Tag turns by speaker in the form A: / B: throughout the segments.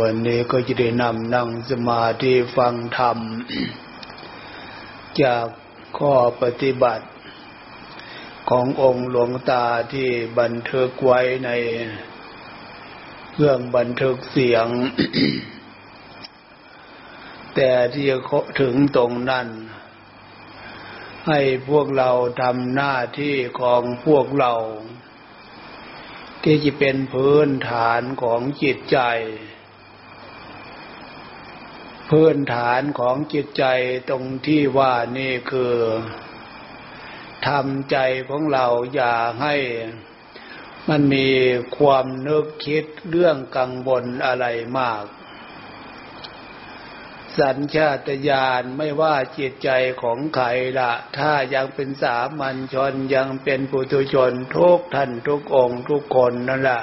A: วันนี้ก็จะได้นำนั่งสมาธิฟังธรรม จากข้อปฏิบัติ ขององค์หลวงตาที่บันทึกไว้ในเครื่องบันทึกเสียง แต่ที่ถึงตรงนั้น ให้พวกเราทำหน้าที่ของพวกเรา ที่จะเป็นพื้นฐานของจิตใจ พื้นฐานของจิตใจตรงที่ว่านี่คือทำใจของเราอย่าให้มันมีความนึกคิดเรื่องกังวลอะไรมาก สัญชาตญาณไม่ว่าจิตใจของใครละถ้ายังเป็นสามัญชนยังเป็นปุถุชนทุกท่านทุกองค์ทุกคนนั่นแหละ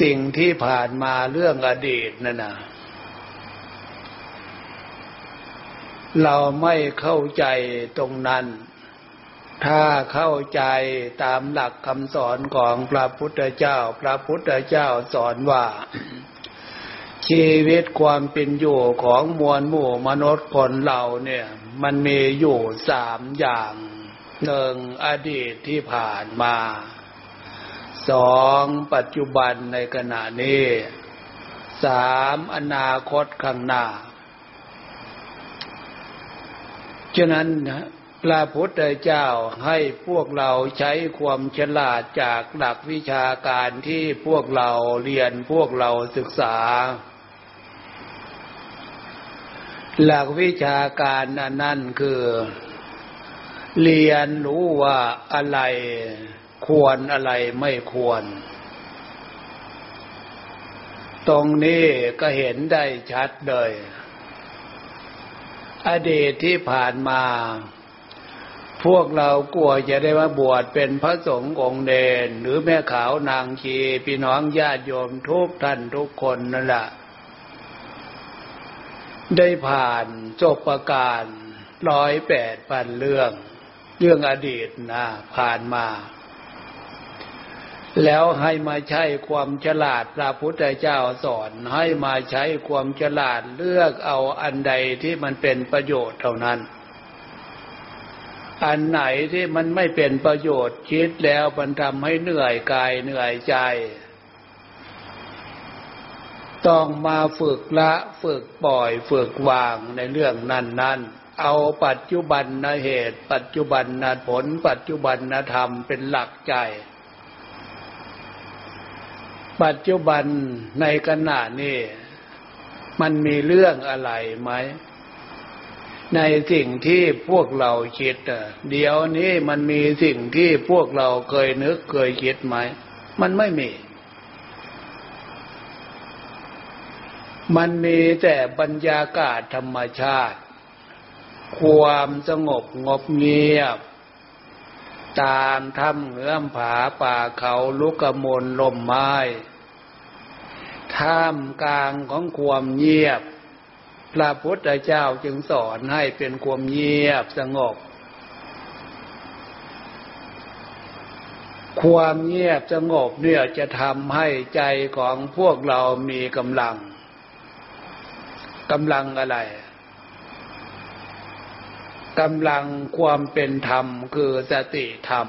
A: สิ่งที่ผ่านมาเรื่องอดีตนั่นนะเราไม่เข้าใจตรงนั้น ถ้าเข้าใจตามหลักคำสอนของพระพุทธเจ้า พระพุทธเจ้าสอนว่า ชีวิตความเป็นอยู่ของมวลหมู่มนุษย์คนเราเนี่ย มันมีอยู่สามอย่างหนึ่งอดีตที่ผ่านมาสองปัจจุบันในขณะนี้สามอนาคตข้างหน้า ฉะนั้นพระพุทธเจ้าให้พวกเราใช้ความฉลาดจากหลักวิชาการที่พวกเราเรียนพวกเราศึกษา หลักวิชาการนั่นคือ เรียนรู้ว่าอะไรควรอะไรไม่ควร ตรงนี้ก็เห็นได้ชัดเลย อดีตที่ผ่านมา พวกเรากลัวจะได้มาบวชเป็นพระสงฆ์องค์เดนหรือแม่ขาวนางชีพี่น้องญาติโยมทุกท่านทุกคนนั่นแหละ ได้ผ่านจบประการร้อยแปดพันเรื่อง เรื่องอดีตนะผ่านมา แล้วให้มาใช้ความฉลาดพระพุทธเจ้าสอน ให้มาใช้ความฉลาดเลือกเอาอันใดที่มันเป็นประโยชน์เท่านั้น อันไหนที่มันไม่เป็นประโยชน์คิดแล้วมันทำให้เหนื่อยกายเหนื่อยใจ ต้องมาฝึกละฝึกปล่อยฝึกวางในเรื่องนั้นนั้นเอาปัจจุบันนเหตุ ปัจจุบันนผล ปัจจุบันนธรรมเป็นหลักใจ ปัจจุบันในขณะนี้มันมีเรื่องอะไรไหม ในสิ่งที่พวกเราคิดเดี๋ยวนี้มันมีสิ่งที่พวกเราเคยนึกเคยคิดไหม มันไม่มี มันมีแต่บรรยากาศธรรมชาติ ความสงบงบเงียบ ตามถ้ำเงื้อมผาป่าเขาลุกมลลมไม้ท่ามกลางของความเงียบ พระพุทธเจ้าจึงสอนให้เป็นความเงียบสงบ ความเงียบสงบเนี่ยจะทำให้ใจของพวกเรามีกำลัง กำลังอะไรกำลังความเป็นธรรมคือสติธรรม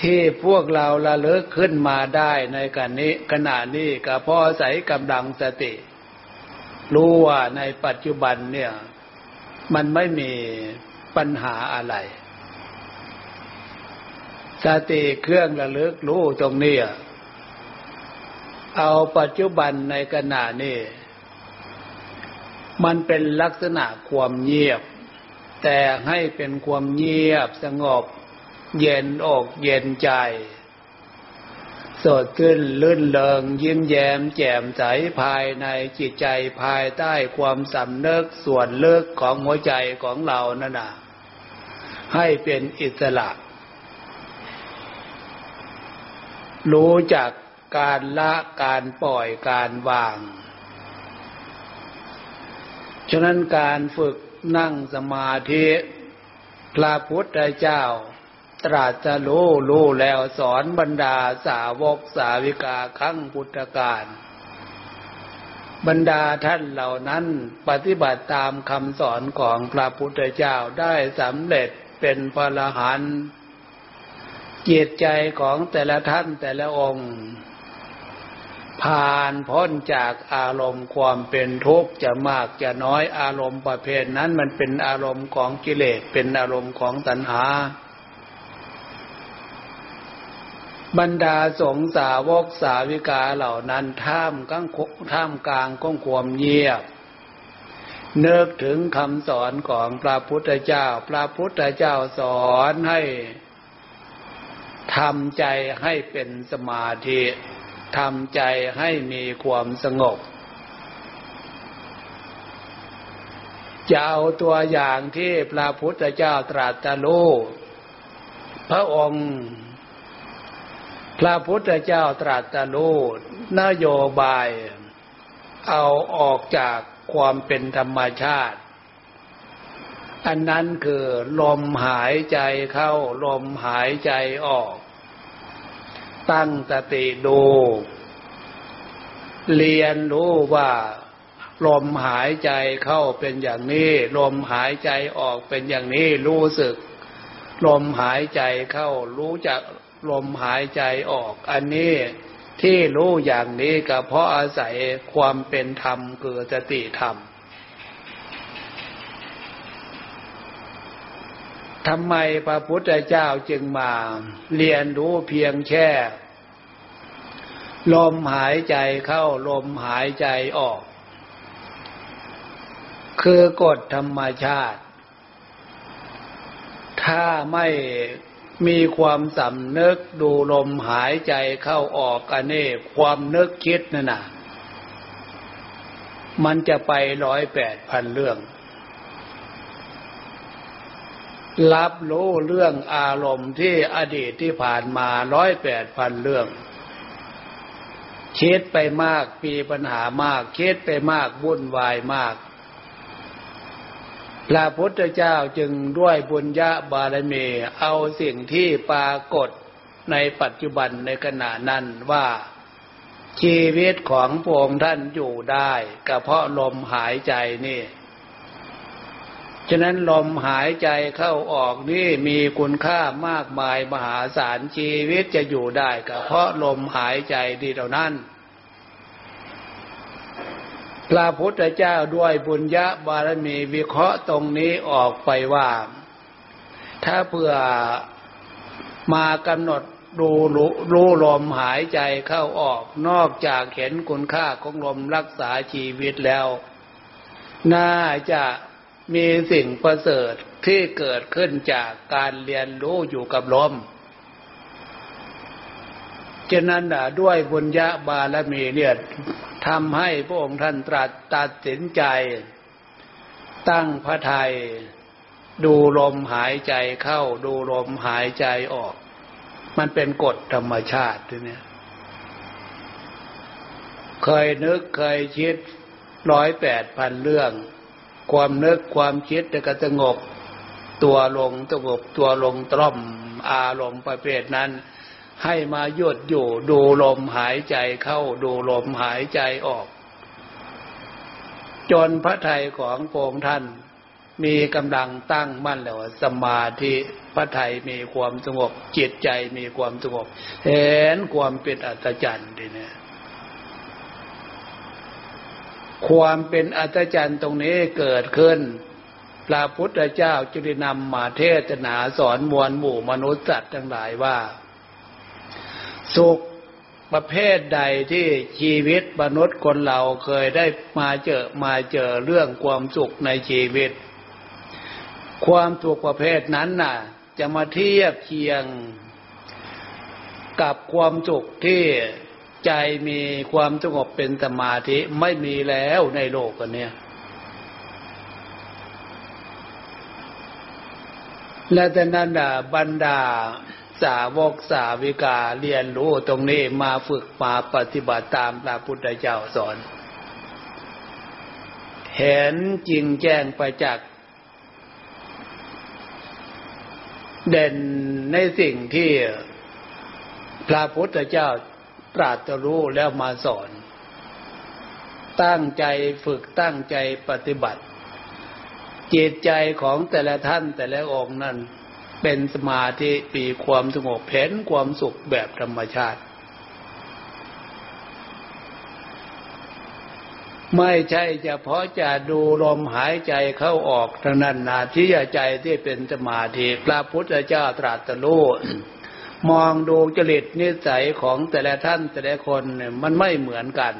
A: ที่พวกเราละเลิกขึ้นมาได้ในกันนี้ขณะนี้ก็เพราะใส่กำลังสติ รู้ว่าในปัจจุบันเนี่ย มันไม่มีปัญหาอะไร สติเครื่องระลึกรู้ตรงนี้ เอาปัจจุบันในขณะนี้มันเป็นลักษณะความเงียบ แต่ให้เป็นความเงียบสงบ เย็นอกเย็นใจ สดขึ้นลื่นเลิงยิ้มแย้มแจ่มใสภายในจิตใจภายใต้ความสำเนึกส่วนเลิกของหัวใจของเรานั่นนะให้เป็นอิสระ รู้จัก การละการปล่อยการวาง ฉะนั้นการฝึกนั่งสมาธิพระพุทธเจ้า ตรัสรู้รู้แล้วสอนบรรดาสาวกสาวิกาขั้งพุทธการบรรดาท่านเหล่านั้นปฏิบัติตามคำสอนของพระพุทธเจ้าได้สำเร็จเป็นพระหันจิตใจของแต่ละท่านแต่ละองค์ ผ่านพ้นจากอารมณ์ความเป็นทุกข์จะมากจะน้อยอารมณ์ประเภทนั้นมันเป็นอารมณ์ของกิเลสเป็นอารมณ์ของตัณหา บรรดาสงสาวกสาวิกาเหล่านั้นท่ามกลางท่ามกลางก้องความเงียบเนึกถึงคำสอนของพระพุทธเจ้า พระพุทธเจ้าสอนให้ทำใจให้เป็นสมาธิ ทำใจให้มีความสงบจะเอาตัวอย่างที่พระพุทธเจ้าตรัสรู้พระองค์ พระพุทธเจ้าตรัสรู้นโยบาย เอาออกจากความเป็นธรรมชาติ อันนั้นคือลมหายใจเข้าลมหายใจออก ตั้งสติดู เรียนรู้ว่าลมหายใจเข้าเป็นอย่างนี้ลมหายใจออกเป็นอย่างนี้รู้สึก ลมหายใจเข้ารู้จักลมหายใจออก อันนี้ที่รู้อย่างนี้ก็เพราะอาศัยความเป็นธรรมคือสติธรรม ทำไมพระพุทธเจ้าจึงมา เรียนรู้เพียงแค่ ลมหายใจเข้าลมหายใจออก คือกฎธรรมชาติ ถ้าไม่มีความสำนึกดูลมหายใจเข้าออกอันนี้ความนึกคิดนั่นน่ะมันจะไปร้อยแปดพันเรื่อง รับรู้เรื่องอารมณ์ที่อดีตที่ผ่านมาร้อยแปดพันเรื่องคิดไปมากมีปัญหามากคิดไปมากวุ่นวายมากพระพุทธเจ้าจึงด้วยบุญญาบารมีเอาสิ่งที่ปรากฏในปัจจุบันในขณะนั้นว่าชีวิตของพระองค์ท่านอยู่ได้ก็เพราะลมหายใจนี่ ฉะนั้นลมหายใจเข้าออกนี่มีคุณค่ามากมายมหาศาลชีวิตจะอยู่ได้ก็เพราะลมหายใจดีเท่านั้น พระพุทธเจ้าด้วยบุญญาบารมีวิเคราะห์ตรงนี้ออกไปว่า ถ้าเพื่อมากำหนดดูรู้ลมหายใจเข้าออกนอกจากเห็นคุณค่าของลมรักษาชีวิตแล้ว น่าจะ มีสิ่งประเสริฐที่เกิดขึ้นจากการเรียนรู้อยู่กับลมฉะนั้นด้วยบุญญาบารมีเนี่ยทำให้พระองค์ท่านตรัสตัดสินใจ ตั้งพระทัยดูลมหายใจเข้า ดูลมหายใจออก มันเป็นกฎธรรมชาติทีนี้เคยนึกเคยคิดร้อยแปดพันเรื่อง ความนึกความคิดจะก็สงบตัวลงสงบตัวลงตร่อมอารมณ์ประเภทนั้น ให้มาหยุดอยู่ดูลมหายใจเข้าดูลมหายใจออก จนพระไทยของพงท่าน มีกำลังตั้งมั่นแล้วสมาธิพระไทยมีความสงบจิตใจมีความสงบเห็นความเป็นอัศจรรย์ดีเนี่ย ความเป็นอัศจรรย์ตรงนี้เกิดขึ้น พระพุทธเจ้าจึงได้นำมาเทศนาสอนมวลหมู่มนุษย์สัตว์ทั้งหลายว่า สุขประเภทใดที่ชีวิตมนุษย์คนเราเคยได้มาเจอมาเจอเรื่องความสุขในชีวิต ความสุขประเภทนั้นน่ะ จะมาเทียบเคียงกับความสุขที่ ใจมีความสงบเป็นสมาธิไม่มีแล้วในโลกกันเนี่ยและแต่นั้นบรรดาสาวกสาวิกาเรียนรู้ตรงนี้มาฝึกมาปฏิบัติตามพระพุทธเจ้าสอน เห็นจริงแจ้งไปจากเด่นในสิ่งที่พระพุทธเจ้า ตรัสรู้แล้วมาสอน ตั้งใจฝึกตั้งใจปฏิบัติ จิตใจของแต่ละท่านแต่ละองค์นั้น เป็นสมาธิปีความสงบเห็นความสุขแบบธรรมชาติ ไม่ใช่เฉพาะจะดูลมหายใจเข้าออกเท่านั้นนาที่ใจที่เป็นสมาธิพระพุทธเจ้าตรัสรู้ มองดูจริตนิสัยของแต่ละท่านแต่ละคนเนี่ยมันไม่เหมือนกัน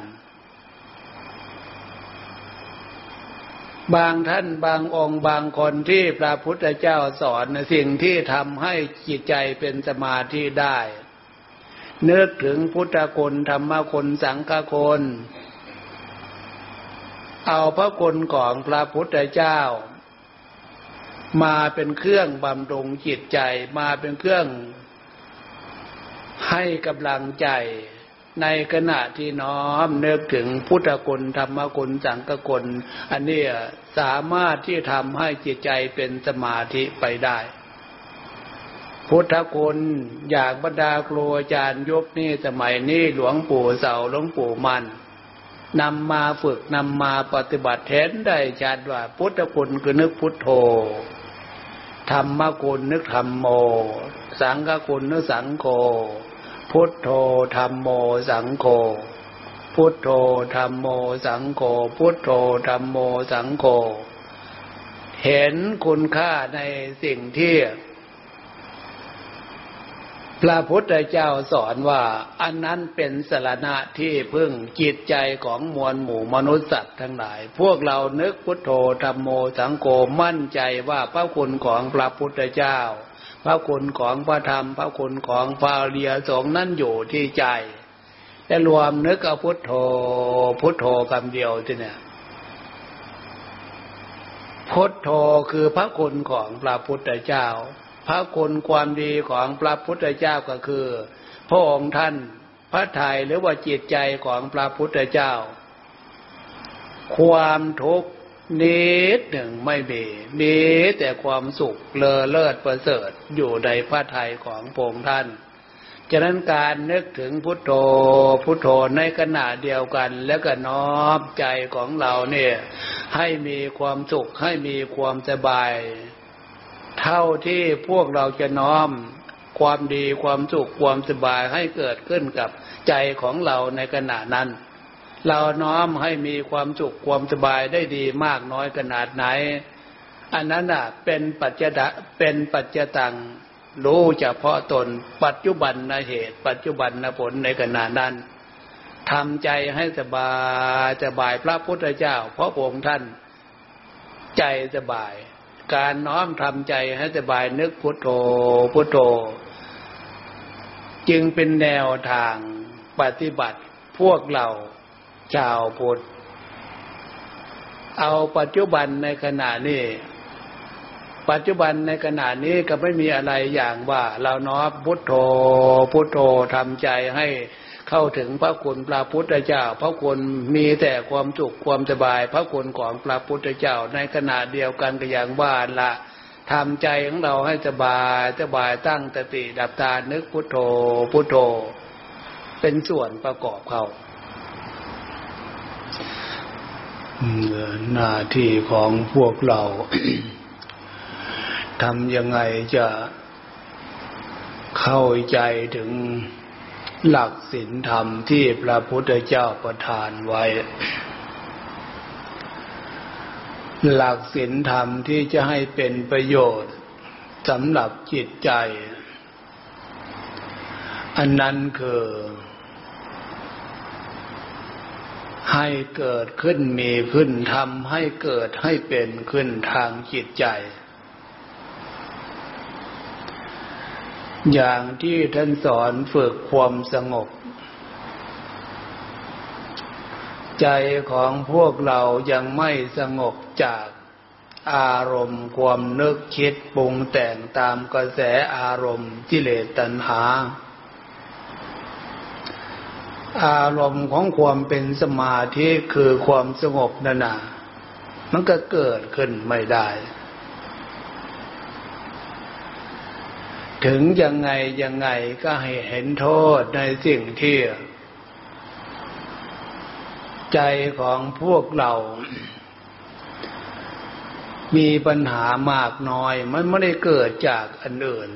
A: บางท่านบางองค์บางคนที่พระพุทธเจ้าสอนสิ่งที่ทำให้จิตใจเป็นสมาธิได้นึกถึงพุทธคุณธรรมคุณสังฆคุณเอาพระคุณของพระพุทธเจ้า มาเป็นเครื่องบำรุงจิตใจมาเป็นเครื่อง ให้กำลังใจในขณะที่น้อมนึกถึงพุทธคุณธรรมคุณสังฆคุณอันนี้สามารถที่ทำให้จิตใจเป็นสมาธิไปได้ พุทธคุณอยากบรรดาครูอาจารย์ยกนี่สมัยนี้หลวงปู่เสาหลวงปู่มันนำมาฝึกนำมาปฏิบัติเห็นได้ชัดว่าพุทธคุณคือนึกพุทโธธรรมคุณนึกธรรมโม สังฆคุณนึกสังโฆ พุทโธธรรมโมสังโฆ พุทโธธรรมโมสังโฆ พุทโธธรรมโมสังโฆ เห็นคุณค่าในสิ่งที่ พระพุทธเจ้าสอนว่า อันนั้นเป็นสารณะที่พึ่งจิตใจของมวลหมู่มนุษย์สัตว์ทั้งหลาย พวกเรานึกพุทโธธรรมโมสังโฆมั่นใจว่าพระคุณของพระพุทธเจ้า พระคุณของพระธรรม พระคุณของพระเรียสงนั่นอยู่ที่ใจแต่รวมนึกเอาพุทโธพุทโธคำเดียวที่เนี่ยพุทโธคือพระคุณของพระพุทธเจ้า พระคุณความดีของพระพุทธเจ้าก็คือ พระองค์ท่านพระทัยหรือว่าจิตใจของพระพุทธเจ้า ความทุกข์ นิดหนึ่งไม่มีมีแต่ความสุขเลอเลิศประเสริฐอยู่ในพระทัยของพงท่านฉะนั้นการนึกถึงพุทโธพุทโธในขณะเดียวกัน แล้วก็น้อมใจของเราเนี่ย ให้มีความสุขให้มีความสบาย เท่าที่พวกเราจะน้อมความดีความสุขความสบายให้เกิดขึ้นกับใจของเราในขณะนั้น เราน้อมให้มีความสุขความสบายได้ดีมากน้อยขนาดไหน อันนั้นอะเป็นปัจจดะเป็นปัจจตังรู้เฉพาะตน ปัจจุบันนะเหตุ ปัจจุบันนะผลในขณะนั้นทำใจให้สบายสบายพระพุทธเจ้า เพราะองค์ท่านใจสบาย การน้อมทำใจให้สบายนึกพุทโธพุทโธ จึงเป็นแนวทางปฏิบัติพวกเรา ชาวพุทธเอาปัจจุบันในขณะนี้ ปัจจุบันในขณะนี้ก็ไม่มีอะไรอย่างว่า เราน้อมพุทโธพุทโธทำใจให้เข้าถึงพระคุณพระพุทธเจ้า พระคุณมีแต่ความสุขความสบาย พระคุณของพระพุทธเจ้า ในขณะเดียวกันก็อย่างว่าละทำใจของเราให้สบายสบายตั้งตติดับตานึกพุทโธพุทโธ เป็นส่วนประกอบเขา หน้าที่ของพวกเราทำยังไงจะเข้าใจถึงหลักศีลธรรมที่พระพุทธเจ้าประทานไว้ หลักศีลธรรมที่จะให้เป็นประโยชน์สำหรับจิตใจ อันนั้นคือ ให้เกิดขึ้นมีขึ้นทำให้เกิดให้เป็นขึ้นทางจิตใจ อย่างที่ท่านสอนฝึกความสงบ ใจของพวกเรายังไม่สงบจากอารมณ์ความนึกคิดปรุงแต่งตามกระแสอารมณ์กิเลตัณหา อารมณ์ของความเป็นสมาธิคือความสงบนั่นนะมันก็เกิดขึ้นไม่ได้ ถึงยังไงยังไงก็ให้เห็นโทษในสิ่งที่ ใจของพวกเรา มีปัญหามากน้อย มันไม่ได้เกิดจากอันอื่น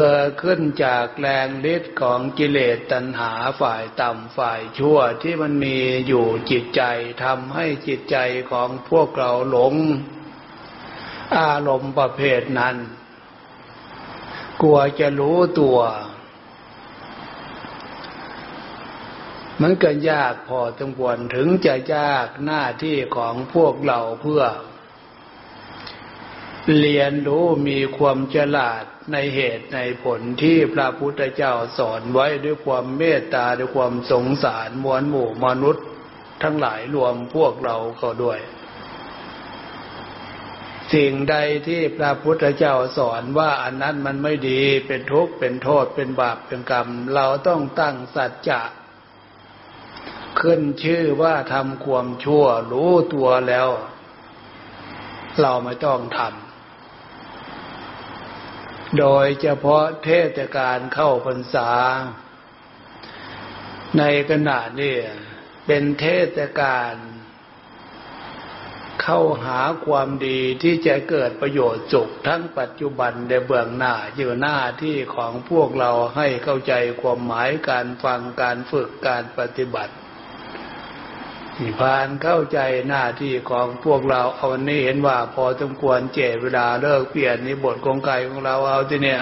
A: เกิดขึ้นจากแรงฤทธิ์ของกิเลสตัณหาฝ่ายต่ำฝ่ายชั่วที่มันมีอยู่จิตใจทำให้จิตใจของพวกเราหลง อารมณ์ประเภทนั้น กลัวจะรู้ตัว มันก็ยากพอสมควรถึงจะยากหน้าที่ของพวกเราเพื่อ เรียนรู้มีความฉลาดในเหตุในผลที่พระพุทธเจ้าสอนไว้ด้วยความเมตตาด้วยความสงสารมวลหมู่มนุษย์ ทั้งหลายรวมพวกเราเขาด้วย สิ่งใดที่พระพุทธเจ้าสอนว่าอันนั้นมันไม่ดีเป็นทุกข์เป็นโทษเป็นบาปเป็นกรรม เราต้องตั้งสัจจะขึ้นชื่อว่าทำความชั่วรู้ตัวแล้ว เราไม่ต้องทำ โดยเฉพาะเทศกาลเข้าพรรษา ในขณะนี้เป็นเทศกาลเข้าหาความดีที่จะเกิดประโยชน์สุขทั้งปัจจุบันในเบื้องหน้าอยู่หน้าที่ของพวกเราให้เข้าใจความหมายการฟังการฝึกการปฏิบัติ ที่พานเข้าใจหน้าที่ของพวกเราเอาวันนี้เห็นว่าพอสมควรเจเวลาเลิกเปลี่ยนนิบทกงไก่ของเราเอาที่เนี่ย